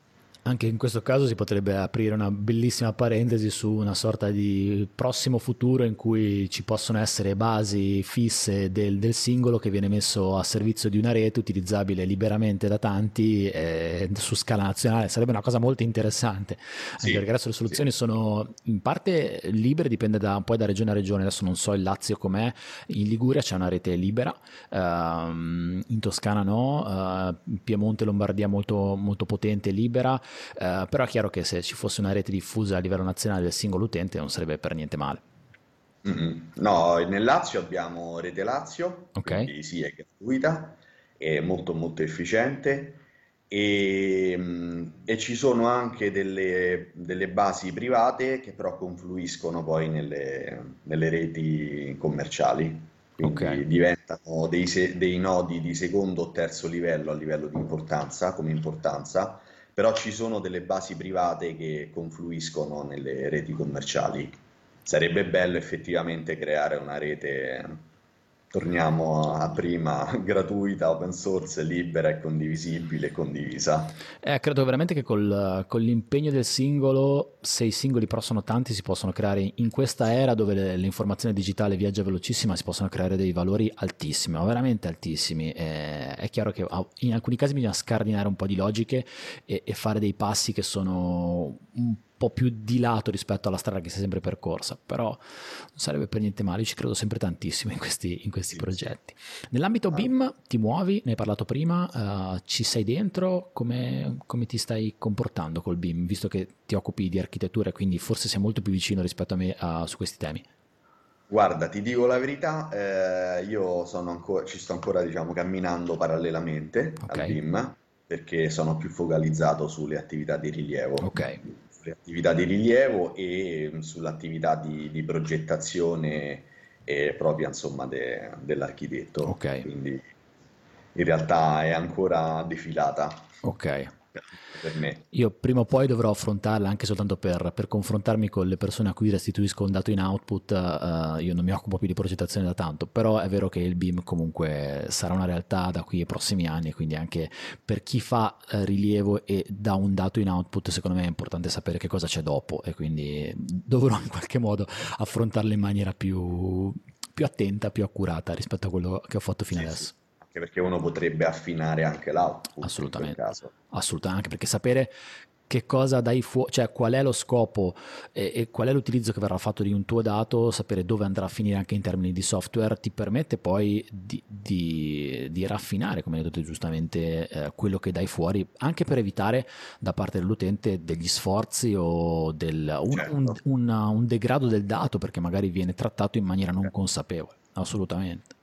Anche in questo caso si potrebbe aprire una bellissima parentesi su una sorta di prossimo futuro in cui ci possono essere basi fisse del, del singolo che viene messo a servizio di una rete utilizzabile liberamente da tanti eh, su scala nazionale. Sarebbe una cosa molto interessante, anche perché Sì, adesso le sì. soluzioni sono in parte libere, dipende da, un po' da regione a regione. Adesso non so il Lazio com'è, in Liguria c'è una rete libera, ehm, in Toscana no, eh, Piemonte, Lombardia molto, molto potente e libera. Eh, però è chiaro che se ci fosse una rete diffusa a livello nazionale del singolo utente non sarebbe per niente male. Mm-mm. No, nel Lazio abbiamo Rete Lazio, Ok? quindi sì, è gratuita, è molto molto efficiente e, mm, e ci sono anche delle, delle basi private che però confluiscono poi nelle, nelle reti commerciali, quindi diventano dei, se- dei nodi di secondo o terzo livello a livello di importanza, come importanza, però ci sono delle basi private che confluiscono nelle reti commerciali. Sarebbe bello effettivamente creare una rete, torniamo a prima, gratuita, open source, libera e condivisibile condivisa. Eh, credo veramente che col- con l'impegno del singolo, se i singoli però sono tanti, si possono creare in questa era dove l'informazione digitale viaggia velocissima, si possono creare dei valori altissimi, ma veramente altissimi. Eh, è chiaro che ah, in alcuni casi bisogna scardinare un po' di logiche e, e fare dei passi che sono un po' più di lato rispetto alla strada che si è sempre percorsa, però non sarebbe per niente male, io ci credo sempre tantissimo in questi, in questi Sì, progetti. Nell'ambito Ah. BIM ti muovi, ne hai parlato prima, eh, ci sei dentro, come, come ti stai comportando col BIM, visto che ti occupi di architettura e quindi forse sei molto più vicino rispetto a me eh, su questi temi. Guarda, ti dico la verità, eh, io sono ancora, ci sto ancora, diciamo, camminando parallelamente Ok, al BIM perché sono più focalizzato sulle attività di rilievo, ok, sulle attività di rilievo e mm, sull'attività di, di progettazione eh, propria, insomma, de- dell'architetto. ok, Quindi in realtà è ancora defilata ok. Per me. Io prima o poi dovrò affrontarla anche soltanto per, per confrontarmi con le persone a cui restituisco un dato in output. eh, io non mi occupo più di progettazione da tanto, però è vero che il BIM comunque sarà una realtà da qui ai prossimi anni, quindi anche per chi fa eh, rilievo e dà un dato in output, secondo me è importante sapere che cosa c'è dopo e quindi dovrò in qualche modo affrontarla in maniera più, più attenta, più accurata rispetto a quello che ho fatto fino Sì, sì, adesso. Anche perché uno potrebbe affinare anche l'output Assolutamente, assolutamente, anche perché sapere che cosa dai fuori, cioè qual è lo scopo e, e qual è l'utilizzo che verrà fatto di un tuo dato, sapere dove andrà a finire anche in termini di software, ti permette poi di, di- di raffinare, come hai detto giustamente, eh, quello che dai fuori, anche per evitare da parte dell'utente degli sforzi o del, un, un- Certo. un- un degrado del dato, perché magari viene trattato in maniera non Eh. consapevole. Assolutamente.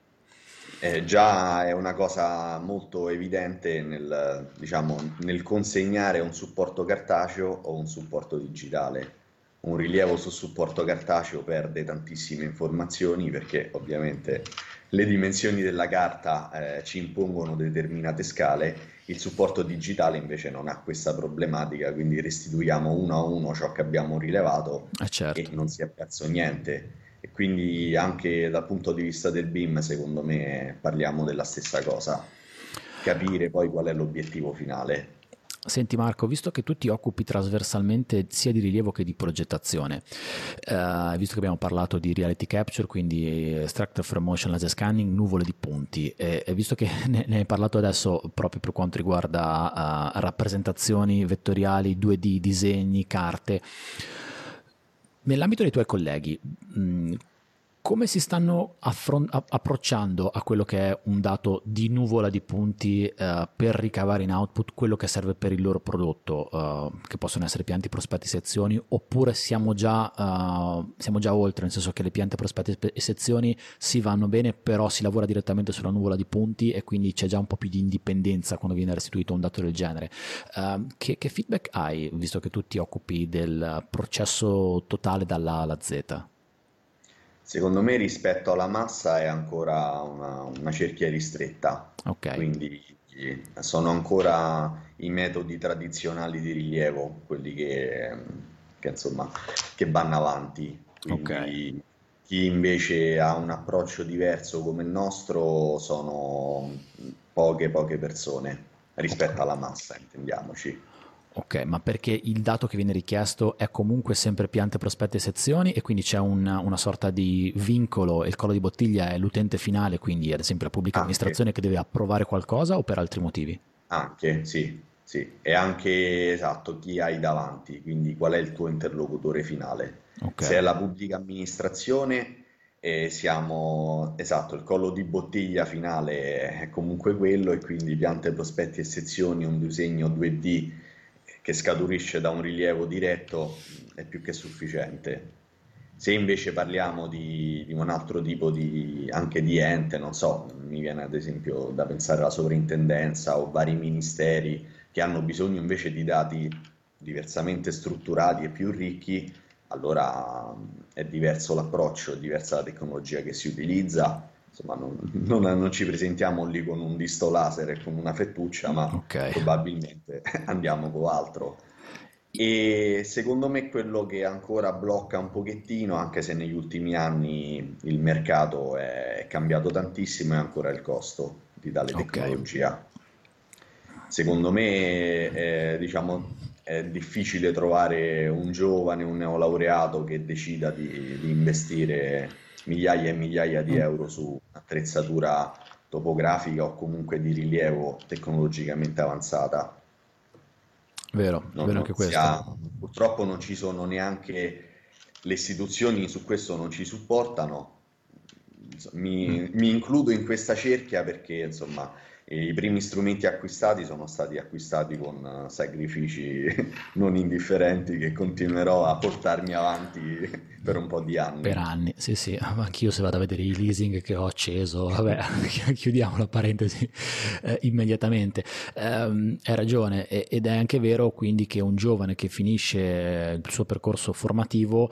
Eh, già è una cosa molto evidente nel, diciamo, nel consegnare un supporto cartaceo o un supporto digitale. Un rilievo su supporto cartaceo perde tantissime informazioni perché ovviamente le dimensioni della carta eh, ci impongono determinate scale, il supporto digitale invece non ha questa problematica, quindi restituiamo uno a uno ciò che abbiamo rilevato Eh e certo. non si è perso niente. E quindi anche dal punto di vista del BIM, secondo me, parliamo della stessa cosa, capire poi qual è l'obiettivo finale. Senti Marco, visto che tu ti occupi trasversalmente sia di rilievo che di progettazione, eh, visto che abbiamo parlato di reality capture, quindi eh, structure from motion laser scanning, nuvole di punti, e, e visto che ne, ne hai parlato adesso proprio per quanto riguarda eh, rappresentazioni vettoriali, 2D, disegni, carte, nell'ambito dei tuoi colleghi, mh, come si stanno affron- approcciando a quello che è un dato di nuvola di punti eh, per ricavare in output quello che serve per il loro prodotto, eh, che possono essere piante, prospetti, sezioni, oppure siamo già, eh, siamo già oltre, nel senso che le piante, prospetti e sezioni si vanno bene, però si lavora direttamente sulla nuvola di punti e quindi c'è già un po' più di indipendenza quando viene restituito un dato del genere. Eh, che, che feedback hai, visto che tu ti occupi del processo totale dalla A alla Z? Secondo me rispetto alla massa è ancora una, una cerchia ristretta, Ok, quindi sono ancora i metodi tradizionali di rilievo, quelli che, che, insomma, che vanno avanti. Quindi chi invece ha un approccio diverso come il nostro sono poche, poche persone rispetto alla massa, intendiamoci. Ok, ma perché il dato che viene richiesto è comunque sempre piante, prospetti e sezioni e quindi c'è una, una sorta di vincolo e il collo di bottiglia è l'utente finale, quindi ad esempio la pubblica Anche. amministrazione che deve approvare qualcosa o per altri motivi? Anche, sì, sì, e anche esatto chi hai davanti, quindi qual è il tuo interlocutore finale. Ok, Se è la pubblica amministrazione, eh, siamo, esatto, il collo di bottiglia finale è comunque quello e quindi piante, prospetti e sezioni, un disegno 2D che scaturisce da un rilievo diretto è più che sufficiente. Se invece parliamo di, di un altro tipo di, anche di ente, non so, mi viene ad esempio da pensare alla sovrintendenza o vari ministeri che hanno bisogno invece di dati diversamente strutturati e più ricchi, allora mh, è diverso l'approccio, è diversa la tecnologia che si utilizza. Insomma, non, non- non ci presentiamo lì con un disto laser e con una fettuccia, ma ok, probabilmente andiamo con altro. E secondo me quello che ancora blocca un pochettino, anche se negli ultimi anni il mercato è cambiato tantissimo, è ancora il costo di tale tecnologia. Secondo me, eh, diciamo, è difficile trovare un giovane, un neolaureato che decida di, di investire migliaia e migliaia di Mm. euro su attrezzatura topografica o comunque di rilievo tecnologicamente avanzata. Vero, Non, vero non anche questo. ha- purtroppo non ci sono neanche le istituzioni su questo non ci supportano. Mm. Mi, mi includo in questa cerchia perché insomma i primi strumenti acquistati sono stati acquistati con eh, sacrifici non indifferenti che continuerò a portarmi avanti per un po' di Per anni. anni, sì, sì, ma anch'io se vado a vedere i leasing che ho acceso, vabbè, chiudiamo la parentesi eh, immediatamente. Ehm, hai ragione, ed è anche vero quindi che un giovane che finisce il suo percorso formativo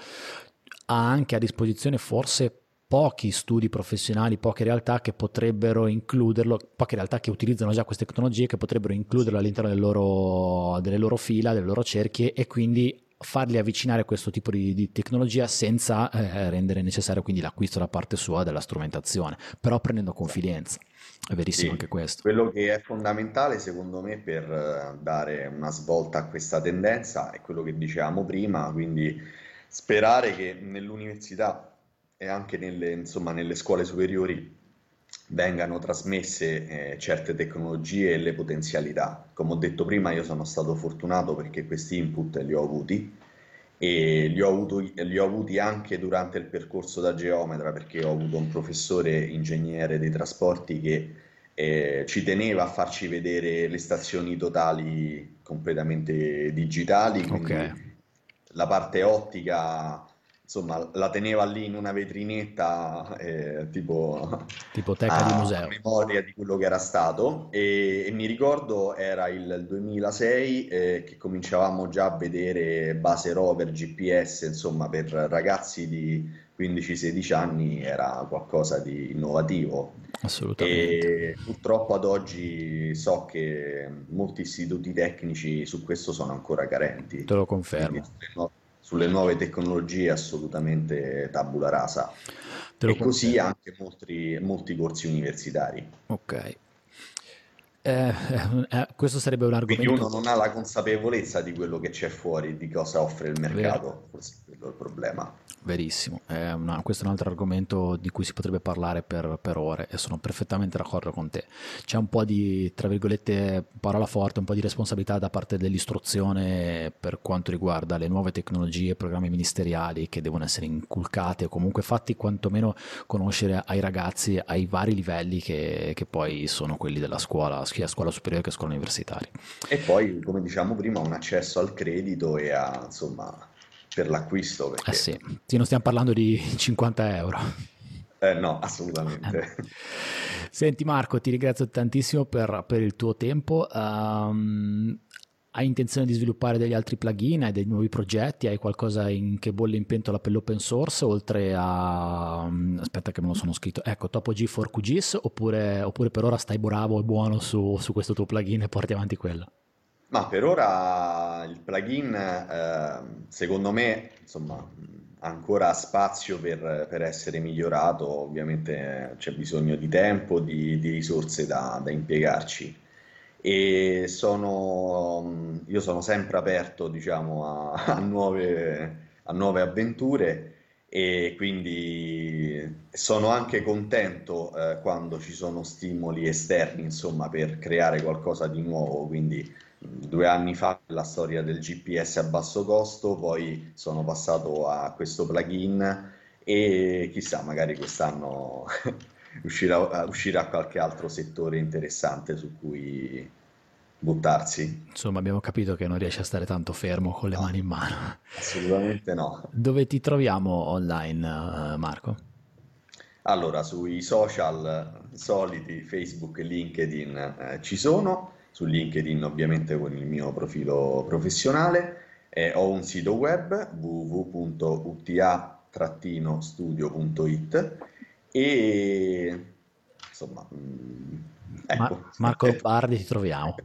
ha anche a disposizione forse pochi studi professionali, poche realtà che potrebbero includerlo, poche realtà che utilizzano già queste tecnologie che potrebbero includerlo all'interno del loro- delle loro fila, delle loro cerchie e quindi farli avvicinare a questo tipo di, di tecnologia senza eh, rendere necessario quindi l'acquisto da parte sua della strumentazione, però prendendo confidenza. È verissimo Sì, anche questo. quello che è fondamentale secondo me per eh, dare una svolta a questa tendenza è quello che dicevamo prima, quindi sperare che nell'università e anche nelle, insomma, nelle scuole superiori vengano trasmesse eh, certe tecnologie e le potenzialità. Come ho detto prima, io sono stato fortunato perché questi input li ho avuti e li ho avuto- li ho avuti anche durante il percorso da geometra perché ho avuto un professore ingegnere dei trasporti che eh, ci teneva a farci vedere le stazioni totali completamente digitali, quindi Ok, la parte ottica, insomma, la teneva lì in una vetrinetta, eh, tipo tipo teca di a museo. memoria di quello che era stato e, e mi ricordo era il 2006 eh, che cominciavamo già a vedere base rover, GPS, insomma per ragazzi di 15-16 anni era qualcosa di innovativo Assolutamente. e purtroppo ad oggi so che molti istituti tecnici su questo sono ancora carenti, Te lo quindi confermo, nu- sulle nuove tecnologie assolutamente tabula rasa e così anche molti, molti corsi universitari. Ok. Eh, eh, questo sarebbe un Quindi uno argomento non ha la consapevolezza di quello che c'è fuori, di cosa offre il vero. mercato, forse quello è il problema. Verissimo, una- questo è un altro argomento di cui si potrebbe parlare per, per ore e sono perfettamente d'accordo con te. C'è un po' di, tra virgolette, parola forte, un po' di responsabilità da parte dell'istruzione per quanto riguarda le nuove tecnologie, programmi ministeriali che devono essere inculcati o comunque fatti quantomeno conoscere ai ragazzi ai vari livelli che, che poi sono quelli della scuola, sia scuola superiore che scuola universitaria. E poi, come diciamo prima, un accesso al credito e a, insomma, per l'acquisto, Eh perché sì, sì, non stiamo parlando di 50 euro. eh, no, Eh assolutamente. Senti Marco, ti ringrazio tantissimo per, per il tuo tempo. Ehm, hai intenzione di sviluppare degli altri plugin, hai dei nuovi progetti, hai qualcosa in, che bolle in pentola per l'open source, oltre a... Mm, aspetta che me lo sono scritto, ecco, Topo G for QGIS, oppure, oppure per ora stai bravo e buono su, su questo tuo plugin e porti avanti quello? Ma per ora il plugin, eh, secondo me, insomma, ancora spazio per, per, essere migliorato, ovviamente c'è bisogno di tempo, di, di risorse da, da, impiegarci e sono, io sono sempre aperto diciamo, a, a, nuove, a nuove avventure e quindi sono anche contento eh, quando ci sono stimoli esterni insomma per creare qualcosa di nuovo. Quindi due anni fa la storia del GPS a basso costo, poi sono passato a questo plugin e chissà, magari quest'anno uscirà, uscirà qualche altro settore interessante su cui buttarsi. Insomma, abbiamo capito che non riesci a stare tanto fermo con le no, mani in mano. Assolutamente no. Dove ti troviamo online, eh, Marco? Allora, sui social soliti, Facebook e LinkedIn eh, ci sono su LinkedIn ovviamente con il mio profilo professionale. Eh, ho un sito web www.uta-studio.it e insomma mm, ecco. Mar- Marco Lombardi ti troviamo.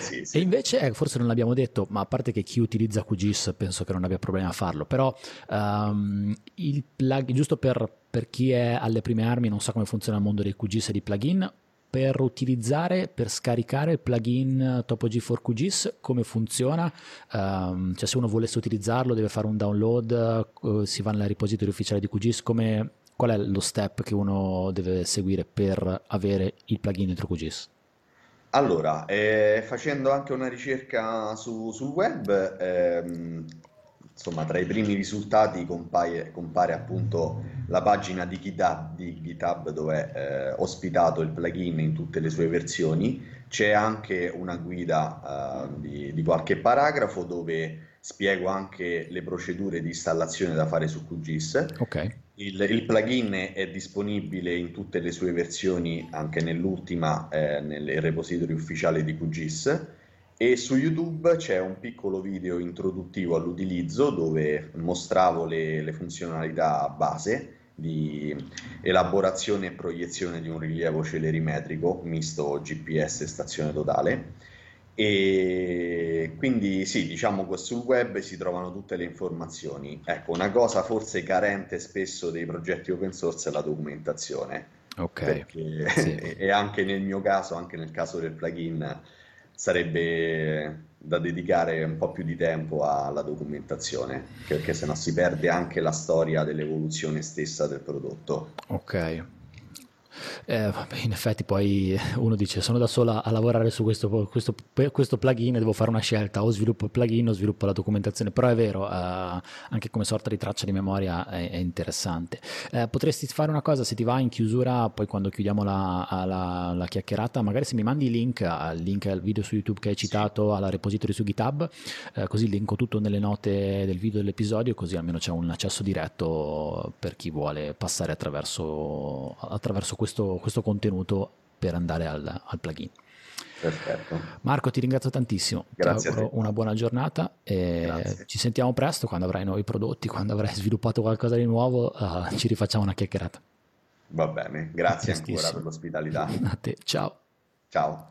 sì, sì. E invece, eh, forse non l'abbiamo detto, ma a parte che chi utilizza QGIS penso che non abbia problemi a farlo, però um, il plugin, giusto per, per chi è alle prime armi non sa come funziona il mondo dei QGIS e di plugin, per utilizzare, per scaricare il plugin Topo G4QGIS, come funziona? Um, cioè se uno volesse utilizzarlo deve fare un download, uh, si va nella repository ufficiale di QGIS, come, qual è lo step che uno deve seguire per avere il plugin dentro QGIS? Allora, eh, facendo anche una ricerca su, sul web, ehm, insomma, tra i primi risultati compare, compare appunto la pagina di GitHub, di GitHub dove è eh, ospitato il plugin in tutte le sue versioni. C'è anche una guida uh, di, di, qualche paragrafo dove spiego anche le procedure di installazione da fare su QGIS. Okay. Il, il, plugin è disponibile in tutte le sue versioni, anche nell'ultima, eh, nel repository ufficiale di QGIS e su YouTube c'è un piccolo video introduttivo all'utilizzo dove mostravo le, le, funzionalità base di elaborazione e proiezione di un rilievo celerimetrico misto GPS e stazione totale. E quindi sì, diciamo che sul web si trovano tutte le informazioni. Ecco, una cosa forse carente spesso dei progetti open source è la documentazione. Ok. Perché, sì. e anche nel mio caso, anche nel caso del plugin, sarebbe da dedicare un po' più di tempo alla documentazione, perché sennò si perde anche la storia dell'evoluzione stessa del prodotto. Ok, eh, in effetti poi uno dice sono da sola a lavorare su questo, questo, questo, plugin e devo fare una scelta o sviluppo il plugin o sviluppo la documentazione. Però è vero eh, anche come sorta di traccia di memoria è, è interessante. Eh, potresti fare una cosa se ti va in chiusura poi quando chiudiamo la, la, la, chiacchierata magari se mi mandi il link al link al video su youtube che hai citato alla repository su github eh, così linko tutto nelle note del video dell'episodio così almeno c'è un accesso diretto per chi vuole passare attraverso, attraverso questo questo, questo contenuto per andare al, al plugin. Perfetto. Marco, ti ringrazio tantissimo. Grazie. Ti auguro una buona giornata e Grazie. ci sentiamo presto quando avrai nuovi prodotti, quando avrai sviluppato qualcosa di nuovo, uh, ci rifacciamo una chiacchierata. Va bene, grazie ancora per l'ospitalità. A te, ciao. Ciao. Ciao.